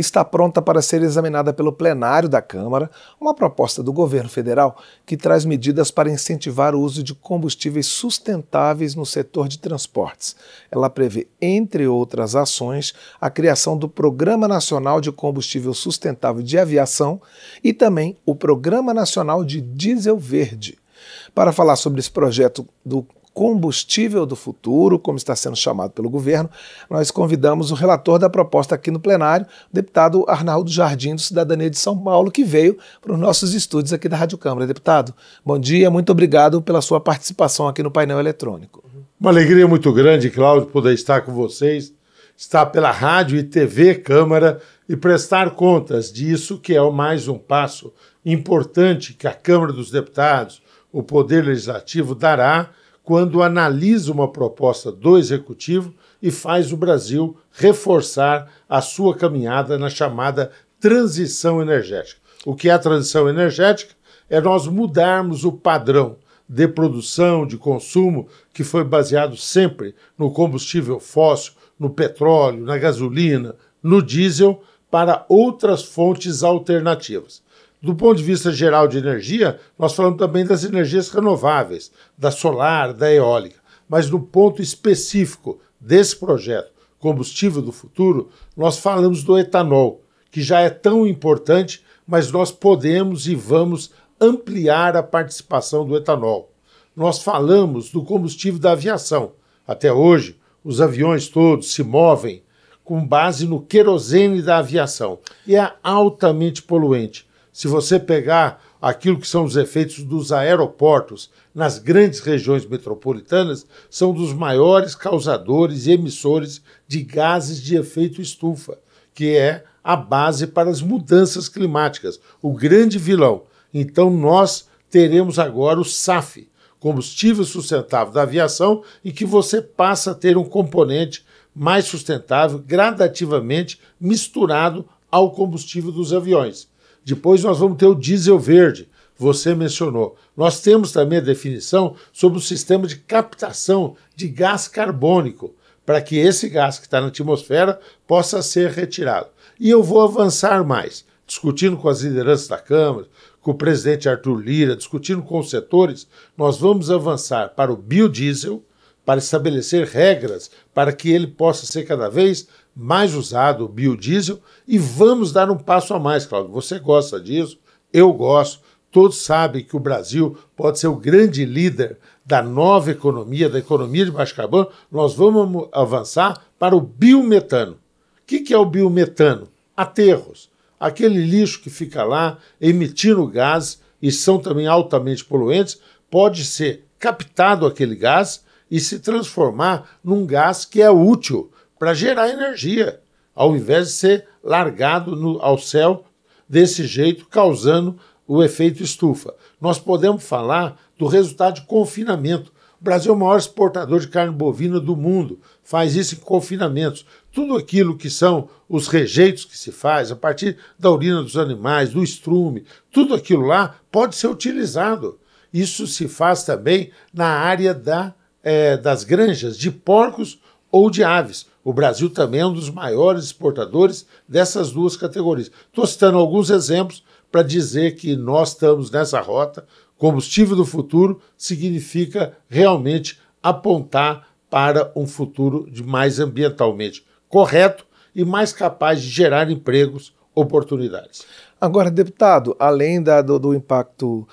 está pronta para ser examinada pelo plenário da Câmara uma proposta do governo federal que traz medidas para incentivar o uso de combustíveis sustentáveis no setor de transportes. Ela prevê, entre outras ações, a criação do Programa Nacional de Combustível Sustentável de Aviação e também o Programa Nacional de Diesel Verde. Para falar sobre esse projeto do combustível do futuro, como está sendo chamado pelo governo, nós convidamos o relator da proposta aqui no plenário, o deputado Arnaldo Jardim, do Cidadania de São Paulo, que veio para os nossos estúdios aqui da Rádio Câmara. Deputado, bom dia, muito obrigado pela sua participação aqui no painel eletrônico. Uma alegria muito grande, Cláudio, poder estar com vocês, estar pela rádio e TV Câmara e prestar contas disso, que é mais um passo importante que a Câmara dos Deputados, o Poder Legislativo, dará quando analisa uma proposta do executivo e faz o Brasil reforçar a sua caminhada na chamada transição energética. O que é a transição energética? É nós mudarmos o padrão de produção, de consumo, que foi baseado sempre no combustível fóssil, no petróleo, na gasolina, no diesel, para outras fontes alternativas. Do ponto de vista geral de energia, nós falamos também das energias renováveis, da solar, da eólica. Mas no ponto específico desse projeto, Combustível do Futuro, nós falamos do etanol, que já é tão importante, mas nós podemos e vamos ampliar a participação do etanol. Nós falamos do combustível da aviação. Até hoje, os aviões todos se movem com base no querosene da aviação e é altamente poluente. Se você pegar aquilo que são os efeitos dos aeroportos nas grandes regiões metropolitanas, são dos maiores causadores e emissores de gases de efeito estufa, que é a base para as mudanças climáticas, o grande vilão. Então nós teremos agora o SAF, combustível sustentável da aviação, e que você passa a ter um componente mais sustentável gradativamente misturado ao combustível dos aviões. Depois nós vamos ter o diesel verde, você mencionou. Nós temos também a definição sobre o sistema de captação de gás carbônico, para que esse gás que está na atmosfera possa ser retirado. E eu vou avançar mais, discutindo com as lideranças da Câmara, com o presidente Arthur Lira, discutindo com os setores, nós vamos avançar para o biodiesel, para estabelecer regras para que ele possa ser cada vez mais usado, o biodiesel, e vamos dar um passo a mais, Claudio. Você gosta disso, eu gosto. Todos sabem que o Brasil pode ser o grande líder da nova economia, da economia de baixo carbono. Nós vamos avançar para o biometano. O que, que é o biometano? Aterros. Aquele lixo que fica lá emitindo gás e são também altamente poluentes, pode ser captado aquele gás e se transformar num gás que é útil para gerar energia, ao invés de ser largado no, ao céu desse jeito, causando o efeito estufa. Nós podemos falar do resultado de confinamento. O Brasil é o maior exportador de carne bovina do mundo, faz isso em confinamentos. Tudo aquilo que são os rejeitos que se faz a partir da urina dos animais, do estrume, tudo aquilo lá pode ser utilizado. Isso se faz também na área da, é, das granjas de porcos ou de aves. O Brasil também é um dos maiores exportadores dessas duas categorias. Estou citando alguns exemplos para dizer que nós estamos nessa rota. Combustível do futuro significa realmente apontar para um futuro de mais ambientalmente correto e mais capaz de gerar empregos, oportunidades. Agora, deputado, além da, do, do impacto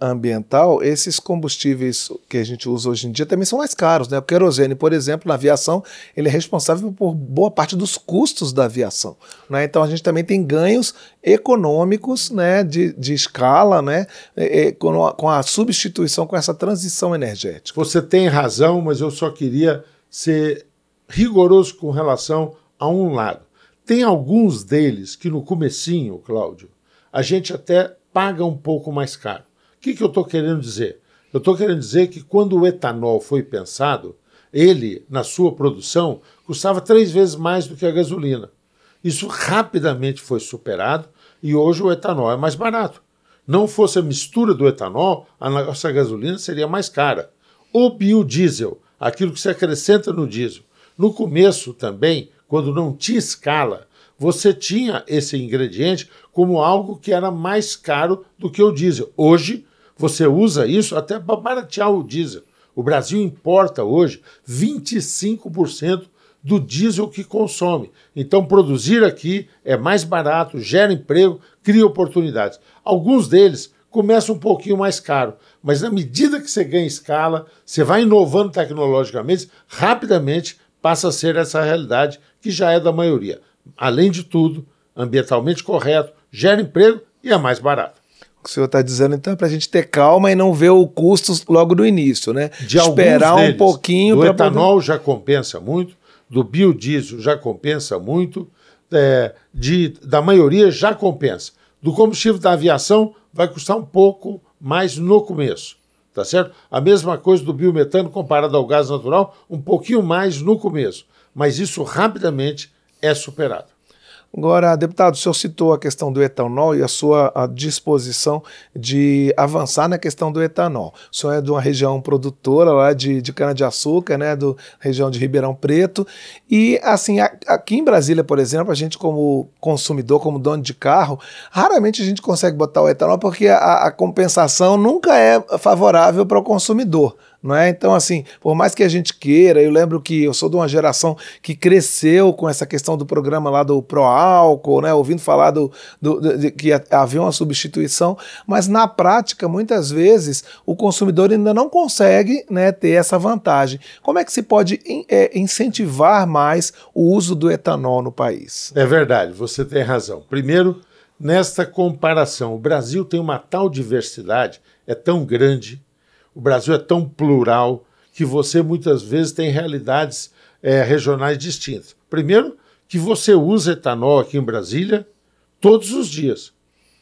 ambiental, esses combustíveis que a gente usa hoje em dia também são mais caros. Né? O querosene, por exemplo, na aviação, ele é responsável por boa parte dos custos da aviação. Né? Então a gente também tem ganhos econômicos né, de, de escala né, com, a, com a substituição, com essa transição energética. Você tem razão, mas eu só queria ser rigoroso com relação a um lado. Tem alguns deles que no comecinho, Cláudio, a gente até paga um pouco mais caro que, que eu estou querendo dizer? Eu estou querendo dizer que quando o etanol foi pensado, ele, na sua produção, custava três vezes mais do que a gasolina. Isso rapidamente foi superado e hoje o etanol é mais barato. Não fosse a mistura do etanol, a nossa gasolina seria mais cara. O biodiesel, aquilo que se acrescenta no diesel. No começo também, quando não tinha escala, você tinha esse ingrediente como algo que era mais caro do que o diesel. Hoje, você usa isso até para baratear o diesel. O Brasil importa hoje 25% do diesel que consome. Então, produzir aqui é mais barato, gera emprego, cria oportunidades. Alguns deles começam um pouquinho mais caro, mas na medida que você ganha escala, você vai inovando tecnologicamente, rapidamente passa a ser essa realidade que já é da maioria. Além de tudo, ambientalmente correto, gera emprego e é mais barato. O senhor está dizendo, então, é para a gente ter calma e não ver o custo logo no início, né? De Esperar deles, um pouquinho. O etanol poder... já compensa muito, do biodiesel já compensa muito, é, de, da maioria já compensa. Do combustível da aviação vai custar um pouco mais no começo, tá certo? A mesma coisa do biometano comparado ao gás natural, um pouquinho mais no começo, mas isso rapidamente é superado. Agora, deputado, o senhor citou a questão do etanol e a sua a disposição de avançar na questão do etanol. O senhor é de uma região produtora lá de, de cana-de-açúcar, né, do região de Ribeirão Preto. E, assim, a, aqui em Brasília, por exemplo, a gente, como consumidor, como dono de carro, raramente a gente consegue botar o etanol porque a, a compensação nunca é favorável para o consumidor não é? Então, assim, por mais que a gente queira, eu lembro que eu sou de uma geração que cresceu com essa questão do programa lá do Pro Álcool, né? Ouvindo falar do, do de, que havia uma substituição, mas na prática, muitas vezes, o consumidor ainda não consegue né, ter essa vantagem. Como é que se pode é, incentivar mais o uso do etanol no país? É verdade, você tem razão. Primeiro, nesta comparação, o Brasil tem uma tal diversidade, é tão grande o Brasil é tão plural que você muitas vezes tem realidades é, regionais distintas. Primeiro, que você usa etanol aqui em Brasília todos os dias,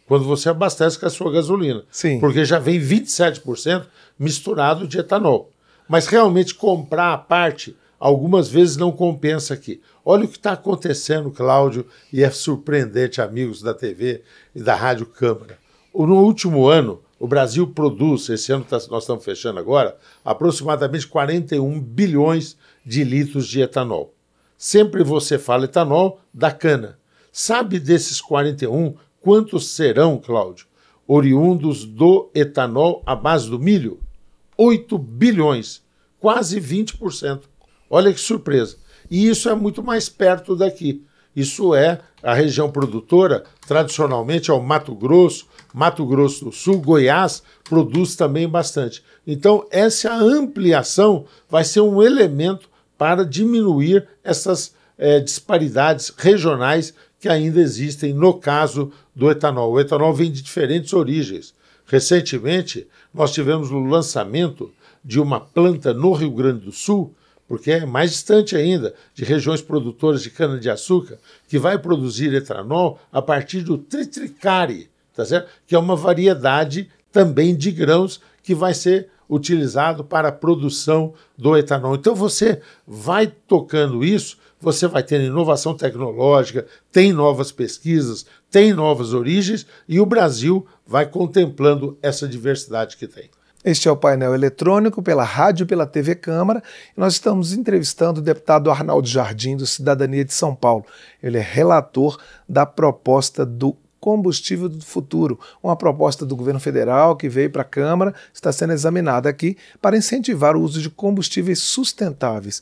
quando você abastece com a sua gasolina. Sim. Porque já vem 27% misturado de etanol. Mas realmente comprar a parte, algumas vezes não compensa aqui. Olha o que está acontecendo, Cláudio, e é surpreendente, amigos da TV e da Rádio Câmara. No último ano, o Brasil produz, esse ano tá, nós estamos fechando agora, aproximadamente 41 bilhões de litros de etanol. Sempre você fala etanol da cana. Sabe desses 41 quantos serão, Cláudio, oriundos do etanol à base do milho? 8 bilhões, quase 20%. Olha que surpresa. E isso é muito mais perto daqui. Isso é a região produtora, tradicionalmente é o Mato Grosso, Mato Grosso do Sul, Goiás produz também bastante. Então, essa ampliação vai ser um elemento para diminuir essas é, disparidades regionais que ainda existem no caso do etanol. O etanol vem de diferentes origens. Recentemente, nós tivemos o lançamento de uma planta no Rio Grande do Sul porque é mais distante ainda de regiões produtoras de cana-de-açúcar, que vai produzir etanol a partir do tritricari, tá certo? que é uma variedade também de grãos que vai ser utilizado para a produção do etanol. Então você vai tocando isso, você vai tendo inovação tecnológica, tem novas pesquisas, tem novas origens e o Brasil vai contemplando essa diversidade que tem. Este é o painel eletrônico pela rádio e pela TV Câmara. E nós estamos entrevistando o deputado Arnaldo Jardim, do Cidadania de São Paulo. Ele é relator da proposta do combustível do futuro, uma proposta do governo federal que veio para a Câmara, está sendo examinada aqui para incentivar o uso de combustíveis sustentáveis.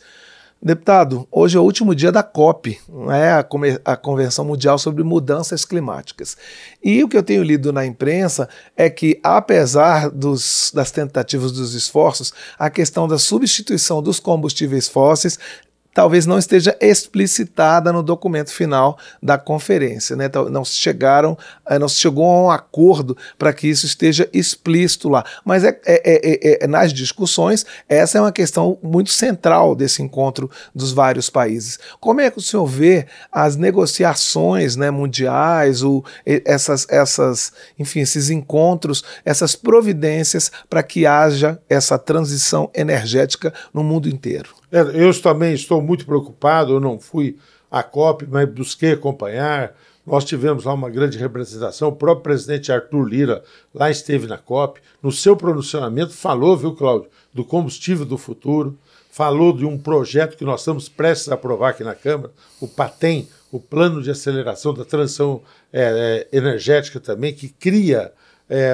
Deputado, hoje é o último dia da COP, né, a, a Convenção Mundial sobre Mudanças Climáticas. E o que eu tenho lido na imprensa é que, apesar dos, das tentativas dos esforços, a questão da substituição dos combustíveis fósseis talvez não esteja explicitada no documento final da conferência, né? Não se chegaram, eh, não se chegou a um acordo para que isso esteja explícito lá. Mas é, é, é, é, nas discussões essa é uma questão muito central desse encontro dos vários países. Como é que o senhor vê as negociações, né, mundiais, essas, essas, enfim, esses encontros, essas providências para que haja essa transição energética no mundo inteiro? É, eu também estou muito preocupado, eu não fui à COP, mas busquei acompanhar. Nós tivemos lá uma grande representação, o próprio presidente Arthur Lira lá esteve na COP. No seu pronunciamento falou, viu, Cláudio, do combustível do futuro, falou de um projeto que nós estamos prestes a aprovar aqui na Câmara, o PATEM, o plano de aceleração da transição é, é, energética também, que cria é,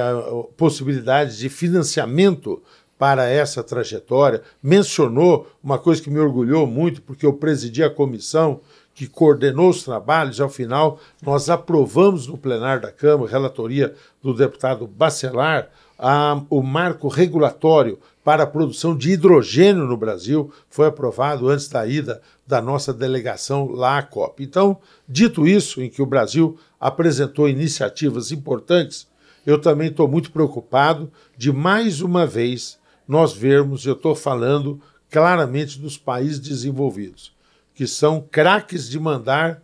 possibilidades de financiamento para essa trajetória. Mencionou uma coisa que me orgulhou muito, porque eu presidi a comissão que coordenou os trabalhos, ao final nós aprovamos no plenário da Câmara, relatoria do deputado Bacelar, a, o marco regulatório para a produção de hidrogênio no Brasil foi aprovado antes da ida da nossa delegação lá à COP. Então, dito isso, em que o Brasil apresentou iniciativas importantes, eu também estou muito preocupado de mais uma vez nós vermos, eu estou falando claramente dos países desenvolvidos, que são craques de mandar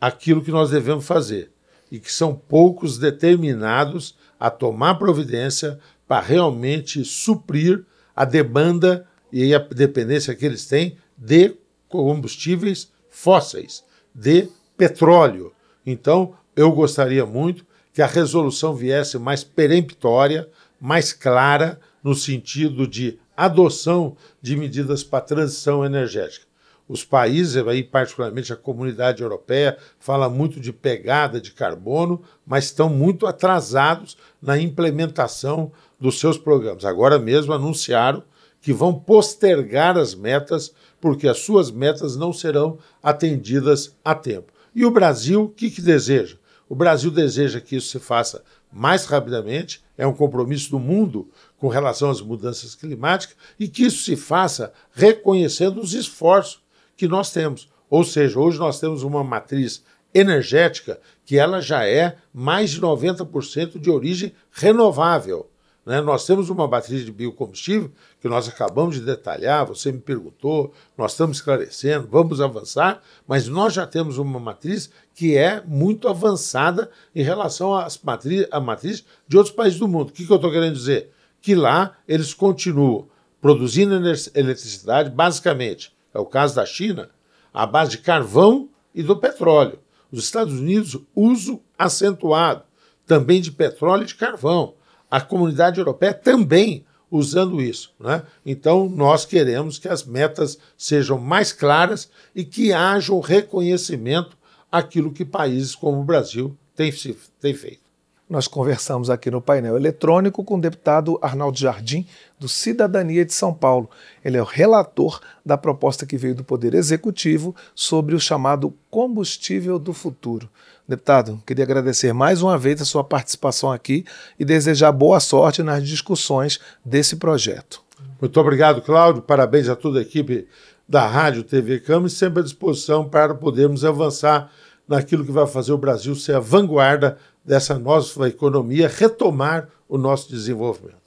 aquilo que nós devemos fazer e que são poucos determinados a tomar providência para realmente suprir a demanda e a dependência que eles têm de combustíveis fósseis, de petróleo. Então, eu gostaria muito que a resolução viesse mais peremptória, mais clara, no sentido de adoção de medidas para transição energética. Os países, aí particularmente a comunidade europeia, fala muito de pegada de carbono, mas estão muito atrasados na implementação dos seus programas. Agora mesmo anunciaram que vão postergar as metas, porque as suas metas não serão atendidas a tempo. E o Brasil, o que, que deseja? O Brasil deseja que isso se faça mais rapidamente, é um compromisso do mundo com relação às mudanças climáticas, e que isso se faça reconhecendo os esforços que nós temos. Ou seja, hoje nós temos uma matriz energética que ela já é mais de 90% de origem renovável. Né? Nós temos uma matriz de biocombustível que nós acabamos de detalhar, você me perguntou, nós estamos esclarecendo, vamos avançar, mas nós já temos uma matriz que é muito avançada em relação às matriz, à matriz de outros países do mundo. O que, que eu estou querendo dizer? Que lá eles continuam produzindo eletricidade, basicamente, é o caso da China, à base de carvão e do petróleo. Os Estados Unidos, uso acentuado também de petróleo e de carvão. A comunidade europeia também usando isso. Né? Então, nós queremos que as metas sejam mais claras e que haja um reconhecimento aquilo que países como o Brasil têm, têm feito. Nós conversamos aqui no painel eletrônico com o deputado Arnaldo Jardim, do Cidadania de São Paulo. Ele é o relator da proposta que veio do Poder Executivo sobre o chamado combustível do futuro. Deputado, queria agradecer mais uma vez a sua participação aqui e desejar boa sorte nas discussões desse projeto. Muito obrigado, Cláudio. Parabéns a toda a equipe da Rádio TV Câmara e sempre à disposição para podermos avançar naquilo que vai fazer o Brasil ser a vanguarda dessa nossa economia, retomar o nosso desenvolvimento.